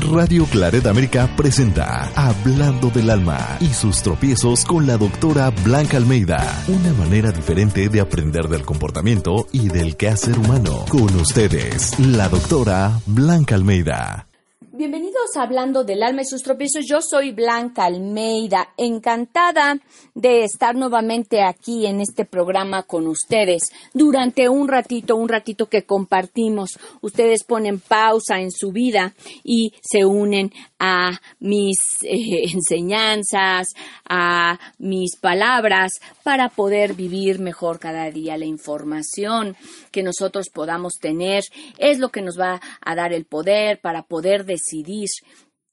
Radio Claret América presenta Hablando del Alma y sus tropiezos con la doctora Blanca Almeida. Una manera diferente de aprender del comportamiento y del quehacer humano. Con ustedes, la doctora Blanca Almeida. Bienvenidos a Hablando del Alma y sus tropiezos. Yo soy Blanca Almeida, encantada de estar nuevamente aquí en este programa con ustedes durante un ratito, un ratito que compartimos. Ustedes ponen pausa en su vida y se unen a mis eh, enseñanzas, a mis palabras para poder vivir mejor cada día. La información que nosotros podamos tener es lo que nos va a dar el poder para poder decidir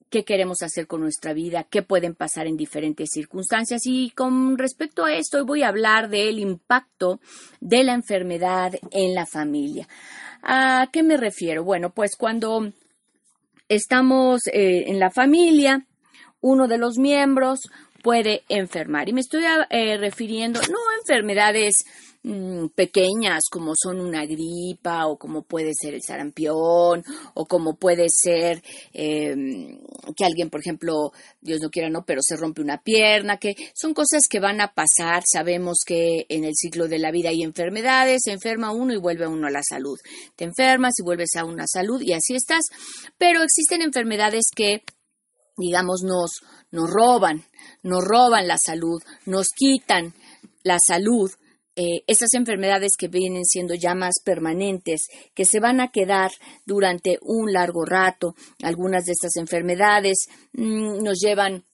qué queremos hacer con nuestra vida, qué pueden pasar en diferentes circunstancias. Y con respecto a esto, hoy voy a hablar del impacto de la enfermedad en la familia. ¿A qué me refiero? Bueno, pues cuando estamos eh, en la familia, uno de los miembros puede enfermar. Y me estoy eh, refiriendo no a enfermedades mm, pequeñas como son una gripa o como puede ser el sarampión o como puede ser em, que alguien, por ejemplo, Dios no quiera, no, pero se rompe una pierna, que son cosas que van a pasar. Sabemos que en el ciclo de la vida hay enfermedades, se enferma uno y vuelve uno a la salud. Te enfermas y vuelves a una salud y así estás. Pero existen enfermedades que digamos, nos, nos roban, nos roban la salud, nos quitan la salud, eh, estas enfermedades que vienen siendo ya más permanentes, que se van a quedar durante un largo rato. Algunas de estas enfermedades mm, nos llevan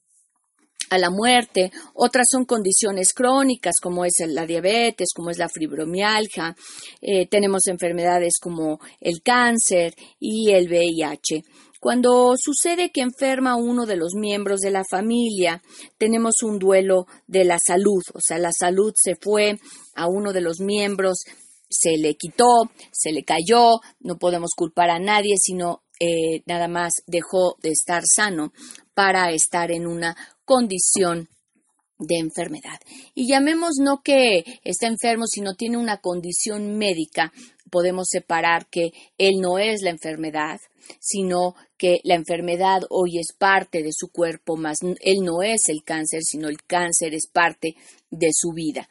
a la muerte, otras son condiciones crónicas como es la diabetes, como es la fibromialgia, eh, tenemos enfermedades como el cáncer y el VIH. Cuando sucede que enferma uno de los miembros de la familia, tenemos un duelo de la salud, o sea, la salud se fue a uno de los miembros, se le quitó, se le cayó, no podemos culpar a nadie, sino eh, nada más dejó de estar sano para estar en una condición de enfermedad. Y llamemos no que está enfermo, sino tiene una condición médica, podemos separar que él no es la enfermedad, sino que la enfermedad hoy es parte de su cuerpo, más él no es el cáncer, sino el cáncer es parte de su vida.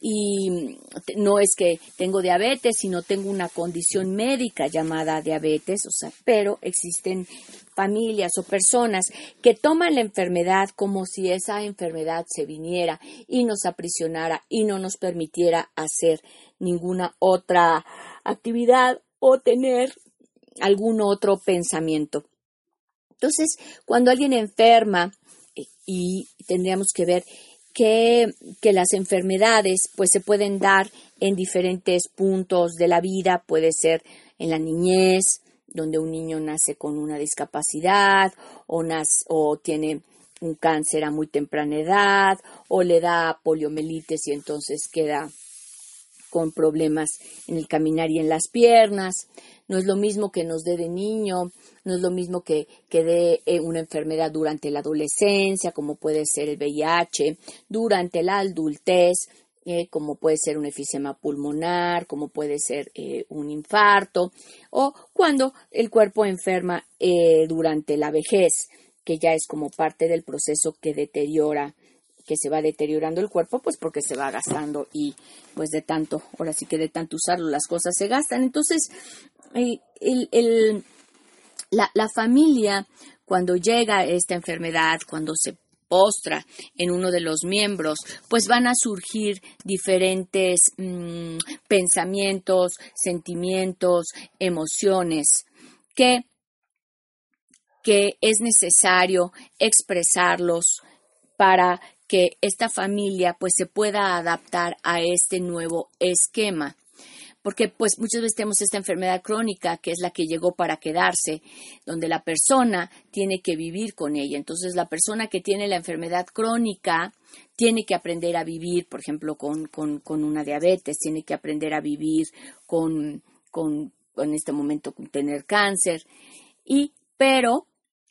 Y no es que tengo diabetes, sino tengo una condición médica llamada diabetes, o sea, pero existen familias o personas que toman la enfermedad como si esa enfermedad se viniera y nos aprisionara y no nos permitiera hacer ninguna otra actividad o tener algún otro pensamiento. Entonces, cuando alguien enferma, eh, y tendríamos que ver que, que, las enfermedades pues se pueden dar en diferentes puntos de la vida, puede ser en la niñez, donde un niño nace con una discapacidad o, o tiene un cáncer a muy temprana edad o le da poliomielitis y entonces queda con problemas en el caminar y en las piernas. No es lo mismo que nos dé de niño, no es lo mismo que, que dé eh, una enfermedad durante la adolescencia, como puede ser el VIH, durante la adultez, eh, como puede ser un efisema pulmonar, como puede ser eh, un infarto, o cuando el cuerpo enferma durante la vejez, que ya es como parte del proceso que deteriora que se va deteriorando el cuerpo, pues porque se va gastando y pues de tanto, ahora sí que de tanto usarlo las cosas se gastan. Entonces, eh, el, la, la familia, cuando llega esta enfermedad, cuando se postra en uno de los miembros, pues van a surgir diferentes mm, pensamientos, sentimientos, emociones que, que es necesario expresarlos para que esta familia pues se pueda adaptar a este nuevo esquema. porque pues muchas veces tenemos esta enfermedad crónica que es la que llegó para quedarse, donde la persona tiene que vivir con ella. Entonces la persona que tiene la enfermedad crónica tiene que aprender a vivir, por ejemplo, con, con, con una diabetes, tiene que aprender a vivir con, con, en este momento tener cáncer. Y, pero,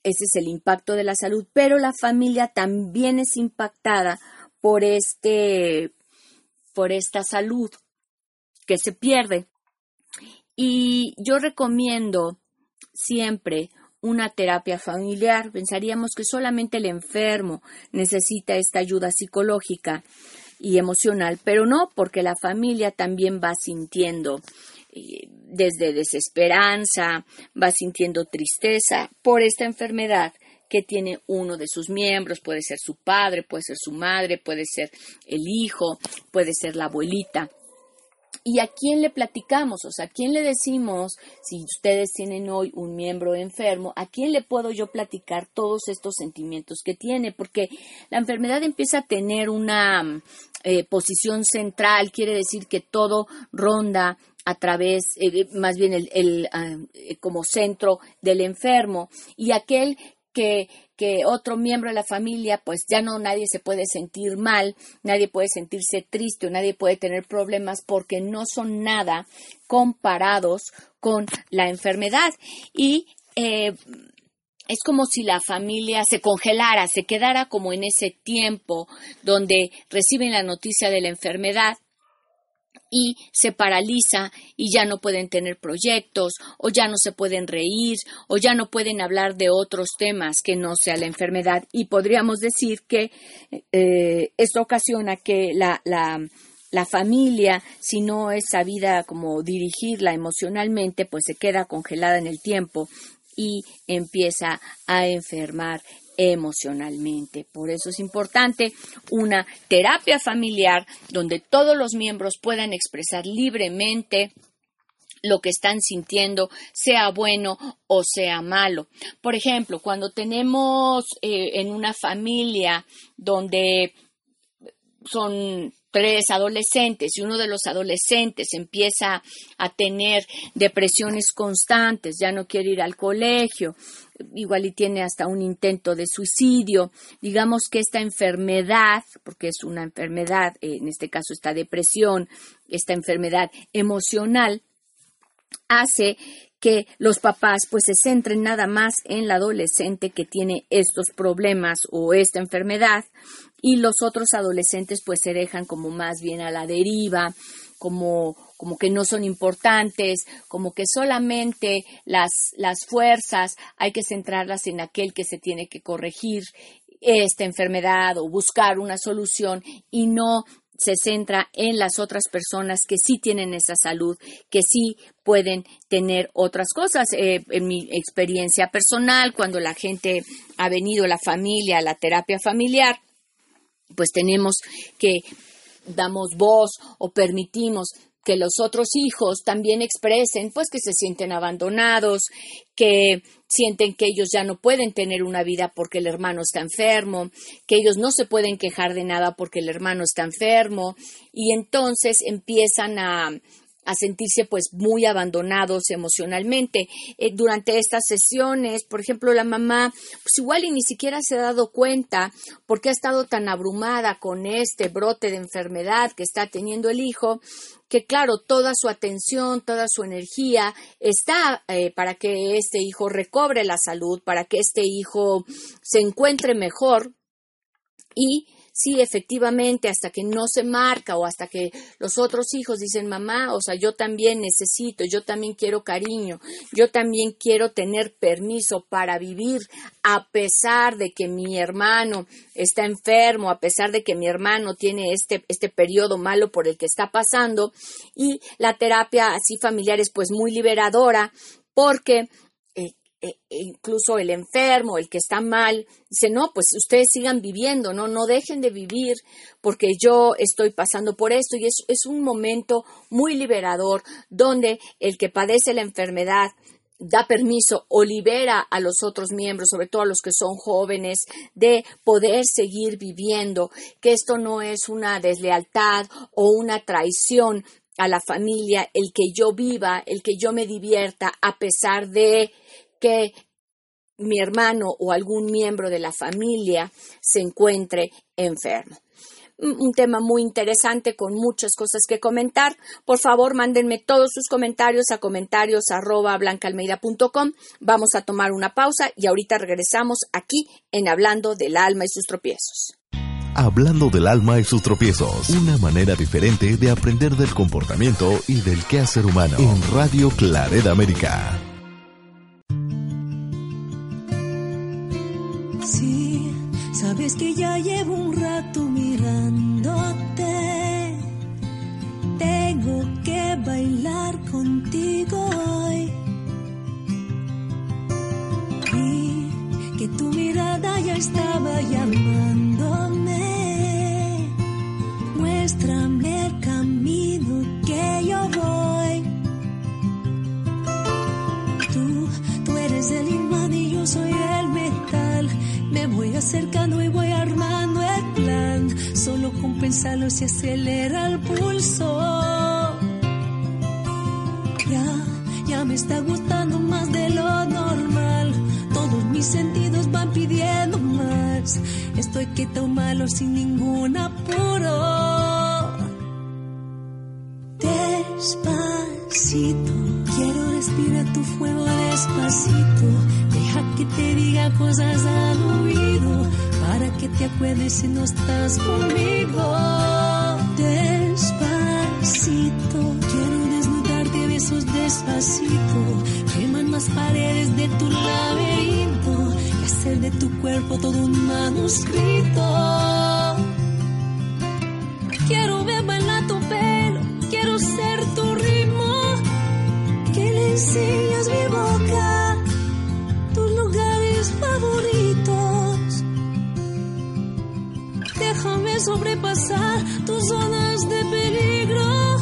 ese es el impacto de la salud, pero la familia también es impactada por este, por esta salud que se pierde. Y yo recomiendo siempre una terapia familiar. Pensaríamos que solamente el enfermo necesita esta ayuda psicológica y emocional, pero no, porque la familia también va sintiendo desde desesperanza, va sintiendo tristeza por esta enfermedad que tiene uno de sus miembros, puede ser su padre, puede ser su madre, puede ser el hijo, puede ser la abuelita. ¿Y a quién le platicamos? O sea, ¿a quién le decimos, si ustedes tienen hoy un miembro enfermo, a quién le puedo yo platicar todos estos sentimientos que tiene? Porque la enfermedad empieza a tener una eh, posición central, quiere decir que todo ronda a través, eh, más bien el, ah, como centro del enfermo, y aquel que que otro miembro de la familia, pues ya no nadie se puede sentir mal, nadie puede sentirse triste o nadie puede tener problemas porque no son nada comparados con la enfermedad. Y eh, es como si la familia se congelara, se quedara como en ese tiempo donde reciben la noticia de la enfermedad y se paraliza y ya no pueden tener proyectos o ya no se pueden reír o ya no pueden hablar de otros temas que no sea la enfermedad. Y podríamos decir que eh, esto ocasiona que la, la, la familia, si no es sabida como dirigirla emocionalmente, pues se queda congelada en el tiempo y empieza a enfermar emocionalmente. Por eso es importante una terapia familiar donde todos los miembros puedan expresar libremente lo que están sintiendo, sea bueno o sea malo. Por ejemplo, cuando tenemos eh, en una familia donde son tres adolescentes y uno de los adolescentes empieza a tener depresiones constantes, ya no quiere ir al colegio, igual y tiene hasta un intento de suicidio, digamos que esta enfermedad, porque es una enfermedad, en este caso esta depresión, esta enfermedad emocional, hace que los papás pues se centren nada más en la adolescente que tiene estos problemas o esta enfermedad y los otros adolescentes pues se dejan como más bien a la deriva, como, como que no son importantes, como que solamente las, las fuerzas hay que centrarlas en aquel que se tiene que corregir esta enfermedad o buscar una solución y no se centra en las otras personas que sí tienen esa salud, que sí pueden tener otras cosas. Eh, en mi experiencia personal, cuando la gente ha venido, la familia, la terapia familiar, pues tenemos que damos voz o permitimos que los otros hijos también expresen, pues que se sienten abandonados, que sienten que ellos ya no pueden tener una vida porque el hermano está enfermo, que ellos no se pueden quejar de nada porque el hermano está enfermo, y entonces empiezan a, a sentirse pues muy abandonados emocionalmente. Eh, durante estas sesiones, por ejemplo, la mamá pues igual y ni siquiera se ha dado cuenta porque ha estado tan abrumada con este brote de enfermedad que está teniendo el hijo que claro, toda su atención, toda su energía está eh, para que este hijo recobre la salud, para que este hijo se encuentre mejor y sí, efectivamente, hasta que no se marca o hasta que los otros hijos dicen, mamá, o sea, yo también necesito, yo también quiero cariño, yo también quiero tener permiso para vivir, a pesar de que mi hermano está enfermo, a pesar de que mi hermano tiene este, este periodo malo por el que está pasando, y la terapia así familiar es pues muy liberadora porque e, e incluso el enfermo, el que está mal, dice, no, pues ustedes sigan viviendo, no, no dejen de vivir porque yo estoy pasando por esto y es un momento muy liberador donde el que padece la enfermedad da permiso o libera a los otros miembros, sobre todo a los que son jóvenes, de poder seguir viviendo, que esto no es una deslealtad o una traición a la familia el que yo viva, el que yo me divierta, a pesar de que mi hermano o algún miembro de la familia se encuentre enfermo un tema muy interesante con muchas cosas que comentar. Por favor, mándenme todos sus comentarios a comentarios arroba. Vamos a tomar una pausa y ahorita regresamos aquí en Hablando del alma y sus tropiezos. Hablando del alma y sus tropiezos, una manera diferente de aprender del comportamiento y del quehacer humano en Radio Clareda América. Sí, sabes que ya llevo un rato mirándote. Tengo que bailar contigo sin ningún apuro. Despacito, quiero respirar tu fuego despacito. Deja que te diga cosas al oído para que te acuerdes si no estás conmigo. Despacito, quiero desnudarte besos despacito. Queman las paredes de tu laberinto y hacer de tu cuerpo todo un manuscrito. Quiero ver bailar tu pelo, quiero ser tu ritmo. Que le enseñas mi boca, tus lugares favoritos. Déjame sobrepasar tus zonas de peligro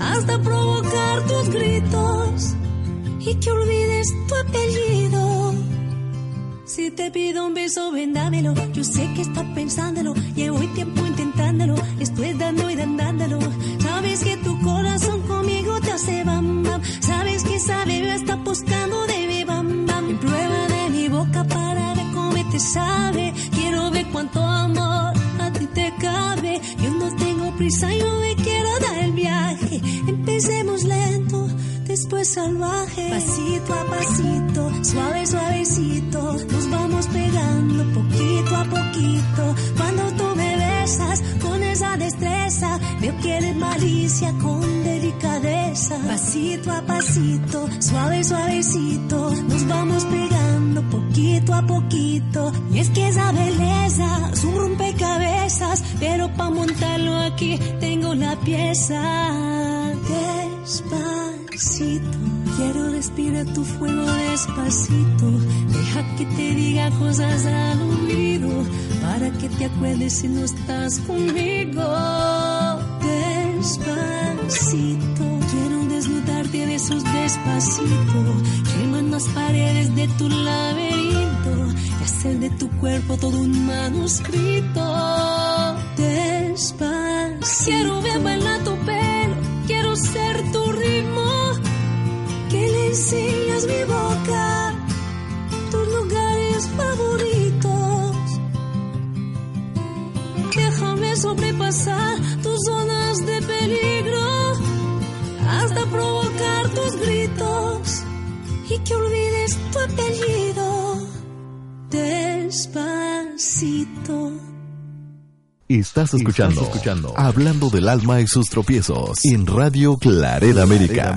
hasta provocar tus gritos y que olvides tu apellido. Si te pido un beso, vendámelo. Yo sé que estás pensándolo. Llevo tiempo intentándolo. Estoy dando y dándolo. Sabes que tu corazón conmigo te hace bam bam. Sabes que esa bebé está buscando de mi bam bam. Prueba de mi boca para ver cómo te sabe. Quiero ver cuánto amor a ti te cabe. Yo no tengo prisa, yo me quiero dar el viaje. Empecemos lento después salvaje. Pasito a pasito, suave, suavecito, nos vamos pegando poquito a poquito. Cuando tú me besas con esa destreza, veo que eres malicia con delicadeza. Pasito a pasito, suave, suavecito, nos vamos pegando poquito a poquito. Y es que esa belleza es un rompecabezas, pero para montarlo aquí tengo la pieza. Despacito, quiero respirar tu fuego despacito. Deja que te diga cosas al oído para que te acuerdes si no estás conmigo. Despacito, quiero desnudarte de esos despacito. Queman las paredes de tu laberinto y hacer de tu cuerpo todo un manuscrito. Despacito, quiero ver bailar tu pelo, quiero ser tu ritmo. Enseñas mi boca, tus lugares favoritos. Déjame sobrepasar tus zonas de peligro hasta provocar tus gritos y que olvides tu apellido. Despacito. Estás escuchando, escuchando Hablando del alma y sus tropiezos en Radio Clareda América.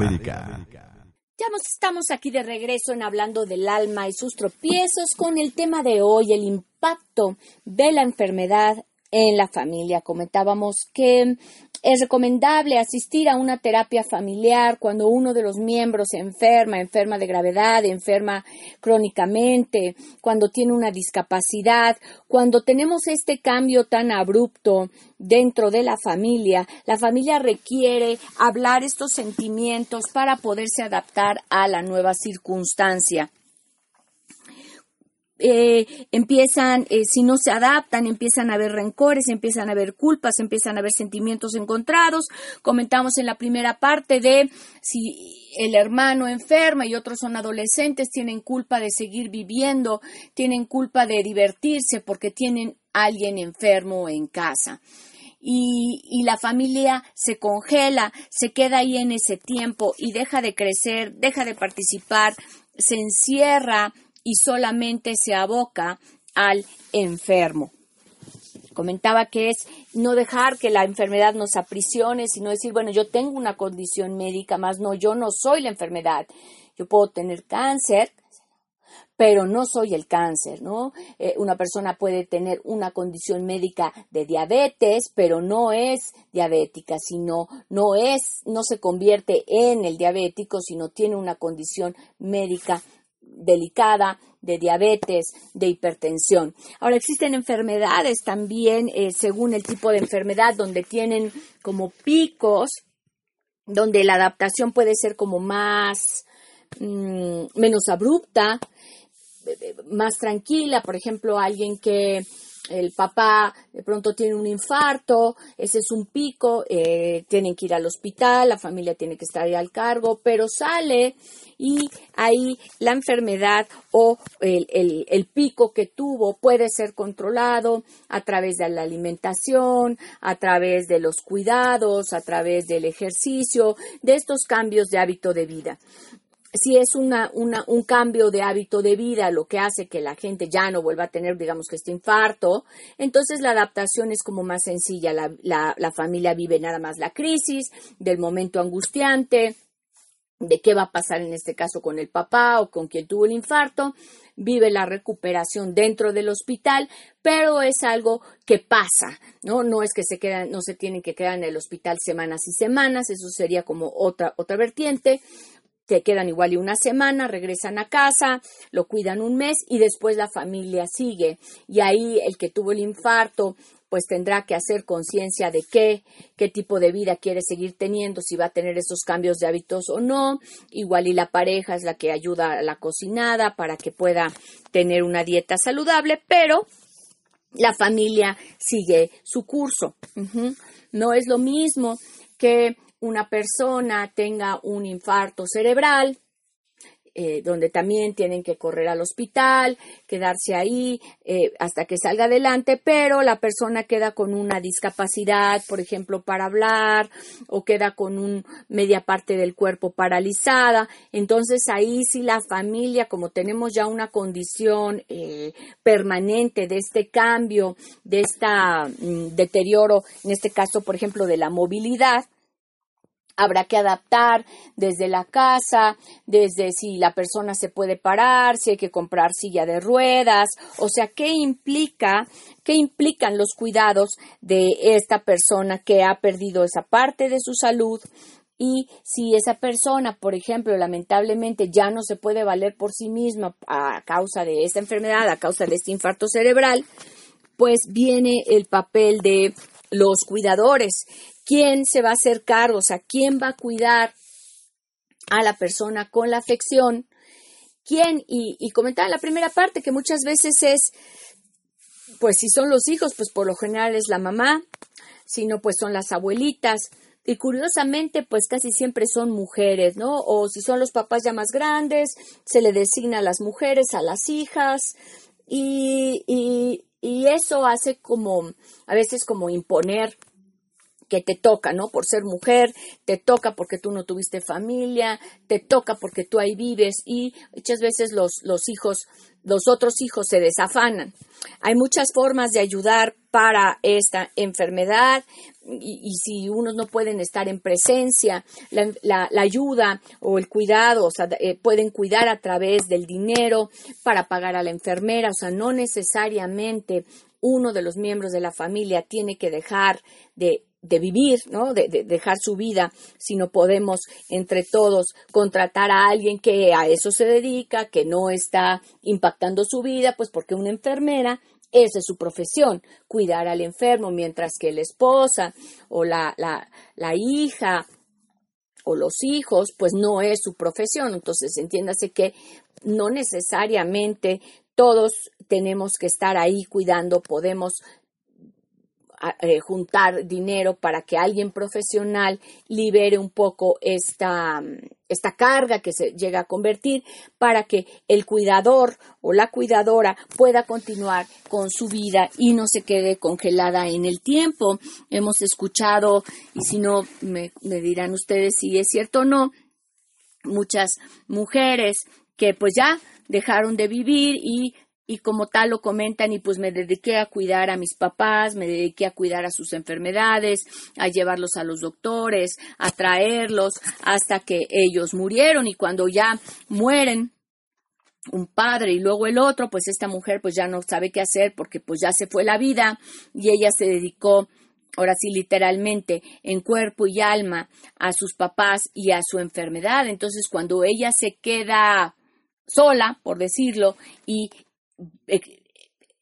Ya nos estamos aquí de regreso en hablando del alma y sus tropiezos con el tema de hoy, el impacto de la enfermedad en la familia. Comentábamos que es recomendable asistir a una terapia familiar cuando uno de los miembros se enferma, enferma de gravedad, enferma crónicamente, cuando tiene una discapacidad, cuando tenemos este cambio tan abrupto dentro de la familia. La familia requiere hablar estos sentimientos para poderse adaptar a la nueva circunstancia eh, empiezan, eh, si no se adaptan, empiezan a haber rencores, empiezan a haber culpas, empiezan a haber sentimientos encontrados. Comentamos en la primera parte de si el hermano enferma y otros son adolescentes, tienen culpa de seguir viviendo, tienen culpa de divertirse porque tienen alguien enfermo en casa. Y, y, la familia se congela, se queda ahí en ese tiempo y deja de crecer, deja de participar, se encierra y solamente se aboca al enfermo. Comentaba que es no dejar que la enfermedad nos aprisione, sino decir, bueno, yo tengo una condición médica, más no, yo no soy la enfermedad. Yo puedo tener cáncer, pero no soy el cáncer, ¿no? Eh, una persona puede tener una condición médica de diabetes, pero no es diabética, sino no es, no se convierte en el diabético, sino tiene una condición médica delicada de diabetes, de hipertensión. Ahora existen enfermedades también, eh, según el tipo de enfermedad, donde tienen como picos, donde la adaptación puede ser como más, mm, menos abrupta, eh, más tranquila, por ejemplo, alguien que el papá de pronto tiene un infarto, ese es un pico, eh, tienen que ir al hospital, la familia tiene que estar ahí al cargo, pero sale y ahí la enfermedad o el, el, pico que tuvo puede ser controlado a través de la alimentación, a través de los cuidados, a través del ejercicio, de estos cambios de hábito de vida si es una, un cambio de hábito de vida lo que hace que la gente ya no vuelva a tener, digamos que este infarto, entonces la adaptación es como más sencilla. La, la, la familia vive nada más la crisis, del momento angustiante, de qué va a pasar en este caso con el papá o con quien tuvo el infarto, vive la recuperación dentro del hospital, pero es algo que pasa, ¿no? No es que se quedan, no se tienen que quedar en el hospital semanas y semanas, eso sería como otra, otra vertiente se quedan igual y una semana, regresan a casa, lo cuidan un mes y después la familia sigue. Y ahí el que tuvo el infarto pues tendrá que hacer conciencia de qué, qué tipo de vida quiere seguir teniendo, si va a tener esos cambios de hábitos o no. Igual y la pareja es la que ayuda a la cocinada para que pueda tener una dieta saludable, pero la familia sigue su curso. No es lo mismo que una persona tenga un infarto cerebral, eh, donde también tienen que correr al hospital, quedarse ahí eh, hasta que salga adelante, pero la persona queda con una discapacidad, por ejemplo, para hablar, o queda con un media parte del cuerpo paralizada. Entonces ahí sí la familia, como tenemos ya una condición eh, permanente de este cambio, de este deterioro, en este caso, por ejemplo, de la movilidad, habrá que adaptar desde la casa, desde si la persona se puede parar, si hay que comprar silla de ruedas, o sea, qué implica, qué implican los cuidados de esta persona que ha perdido esa parte de su salud y si esa persona, por ejemplo, lamentablemente ya no se puede valer por sí misma a causa de esta enfermedad, a causa de este infarto cerebral, pues viene el papel de los cuidadores quién se va a hacer cargo, o sea, quién va a cuidar a la persona con la afección, quién, y, comentaba en la primera parte que muchas veces es, pues si son los hijos, pues por lo general es la mamá, si no, pues son las abuelitas, y curiosamente, pues casi siempre son mujeres, ¿no? O si son los papás ya más grandes, se le designa a las mujeres, a las hijas, y eso hace como, a veces como imponer que te toca, ¿no? Por ser mujer, te toca porque tú no tuviste familia, te toca porque tú ahí vives y muchas veces los, los hijos, los otros hijos se desafanan. Hay muchas formas de ayudar para esta enfermedad y, si unos no pueden estar en presencia, la, ayuda o el cuidado, o sea, eh, pueden cuidar a través del dinero para pagar a la enfermera, o sea, no necesariamente uno de los miembros de la familia tiene que dejar de de vivir, ¿no? De, dejar su vida, si no podemos entre todos contratar a alguien que a eso se dedica, que no está impactando su vida, pues porque una enfermera esa es su profesión, cuidar al enfermo, mientras que la esposa o la, la, la hija o los hijos, pues no es su profesión. Entonces, entiéndase que no necesariamente todos tenemos que estar ahí cuidando, podemos eh, juntar dinero para que alguien profesional libere un poco esta, esta carga que se llega a convertir para que el cuidador o la cuidadora pueda continuar con su vida y no se quede congelada en el tiempo. Hemos escuchado, y si no, me, me dirán ustedes si es cierto o no, muchas mujeres que pues ya dejaron de vivir y y como tal lo comentan y pues me dediqué a cuidar a mis papás, me dediqué a cuidar a sus enfermedades, a llevarlos a los doctores, a traerlos hasta que ellos murieron y cuando ya mueren un padre y luego el otro, pues esta mujer pues ya no sabe qué hacer porque pues ya se fue la vida y ella se dedicó ahora sí literalmente en cuerpo y alma a sus papás y a su enfermedad. Entonces cuando ella se queda sola, por decirlo, y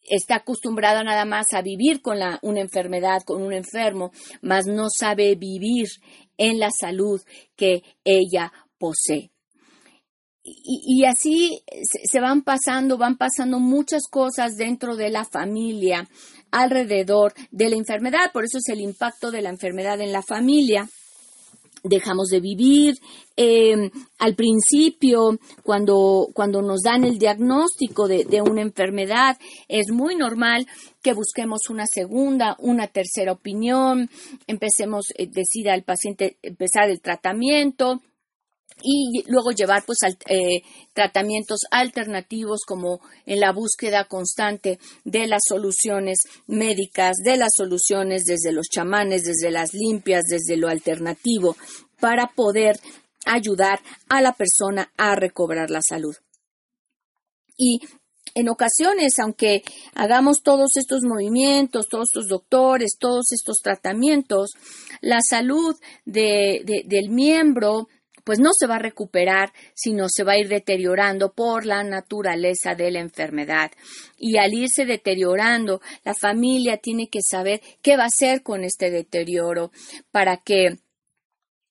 está acostumbrada nada más a vivir con la, una enfermedad, con un enfermo, mas no sabe vivir en la salud que ella posee. Y, así se van pasando, van pasando muchas cosas dentro de la familia, alrededor de la enfermedad. Por eso es el impacto de la enfermedad en la familia dejamos de vivir. Em, al principio, cuando, cuando nos dan el diagnóstico de, de, una enfermedad, es muy normal que busquemos una segunda, una tercera opinión, empecemos, eh, decida el paciente empezar el tratamiento, y luego llevar pues eh, tratamientos alternativos como en la búsqueda constante de las soluciones médicas, de las soluciones desde los chamanes, desde las limpias, desde lo alternativo, para poder ayudar a la persona a recobrar la salud. Y en ocasiones, aunque hagamos todos estos movimientos, todos estos doctores, todos estos tratamientos, la salud del miembro pues no se va a recuperar, sino se va a ir deteriorando por la naturaleza de la enfermedad. Y al irse deteriorando, la familia tiene que saber qué va a hacer con este deterioro para que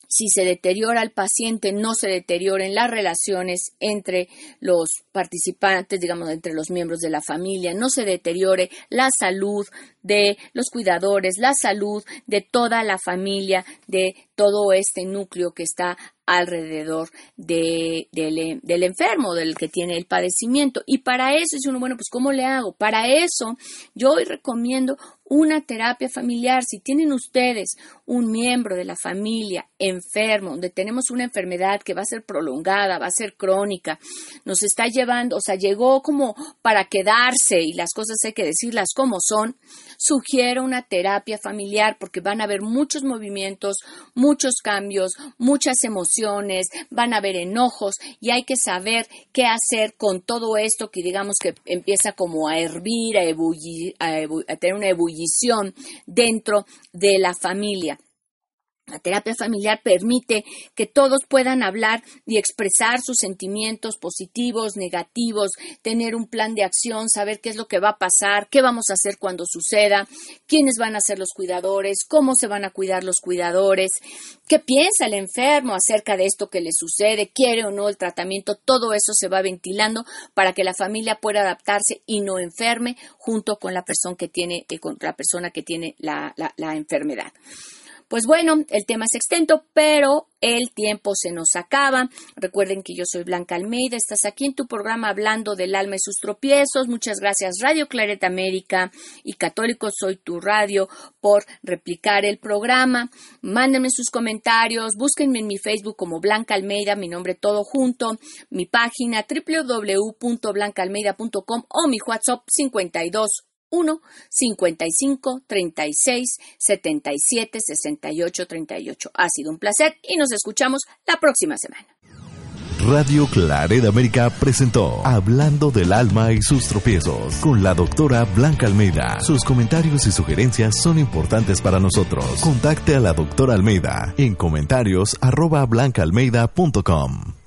si se deteriora el paciente, no se deterioren las relaciones entre los participantes, digamos, entre los miembros de la familia, no se deteriore la salud de los cuidadores, la salud de toda la familia, de todo este núcleo que está alrededor de, del enfermo, del que tiene el padecimiento. Y para eso dice uno, bueno, pues ¿cómo le hago? Para eso yo hoy recomiendo una terapia familiar. Si tienen ustedes un miembro de la familia enfermo, donde tenemos una enfermedad que va a ser prolongada, va a ser crónica, nos está llevando, o sea, llegó como para quedarse y las cosas hay que decirlas como son, sugiero una terapia familiar porque van a haber muchos movimientos, muchos cambios, muchas emociones, van a haber enojos y hay que saber qué hacer con todo esto que digamos que empieza como a hervir, a, ebullir, a tener una ebullición dentro de la familia. La terapia familiar permite que todos puedan hablar y expresar sus sentimientos positivos, negativos, tener un plan de acción, saber qué es lo que va a pasar, qué vamos a hacer cuando suceda, quiénes van a ser los cuidadores, cómo se van a cuidar los cuidadores, qué piensa el enfermo acerca de esto que le sucede, quiere o no el tratamiento, todo eso se va ventilando para que la familia pueda adaptarse y no enferme junto con la persona que tiene, eh, con la persona que tiene la, la enfermedad. Pues bueno, el tema es extenso, pero el tiempo se nos acaba. Recuerden que yo soy Blanca Almeida, estás aquí en tu programa hablando del alma y sus tropiezos. Muchas gracias Radio Claret América y Católico Soy tu Radio por replicar el programa. Mándenme sus comentarios, búsquenme en mi Facebook como Blanca Almeida, mi nombre todo junto, mi página www.blancaalmeida.com o mi WhatsApp 52 1 55 36 77 68 38. Ha sido un placer y nos escuchamos la próxima semana. Radio Claret América presentó Hablando del alma y sus tropiezos con la doctora Blanca Almeida. Sus comentarios y sugerencias son importantes para nosotros. Contacte a la doctora Almeida en comentarios arroba blancaalmeida.com.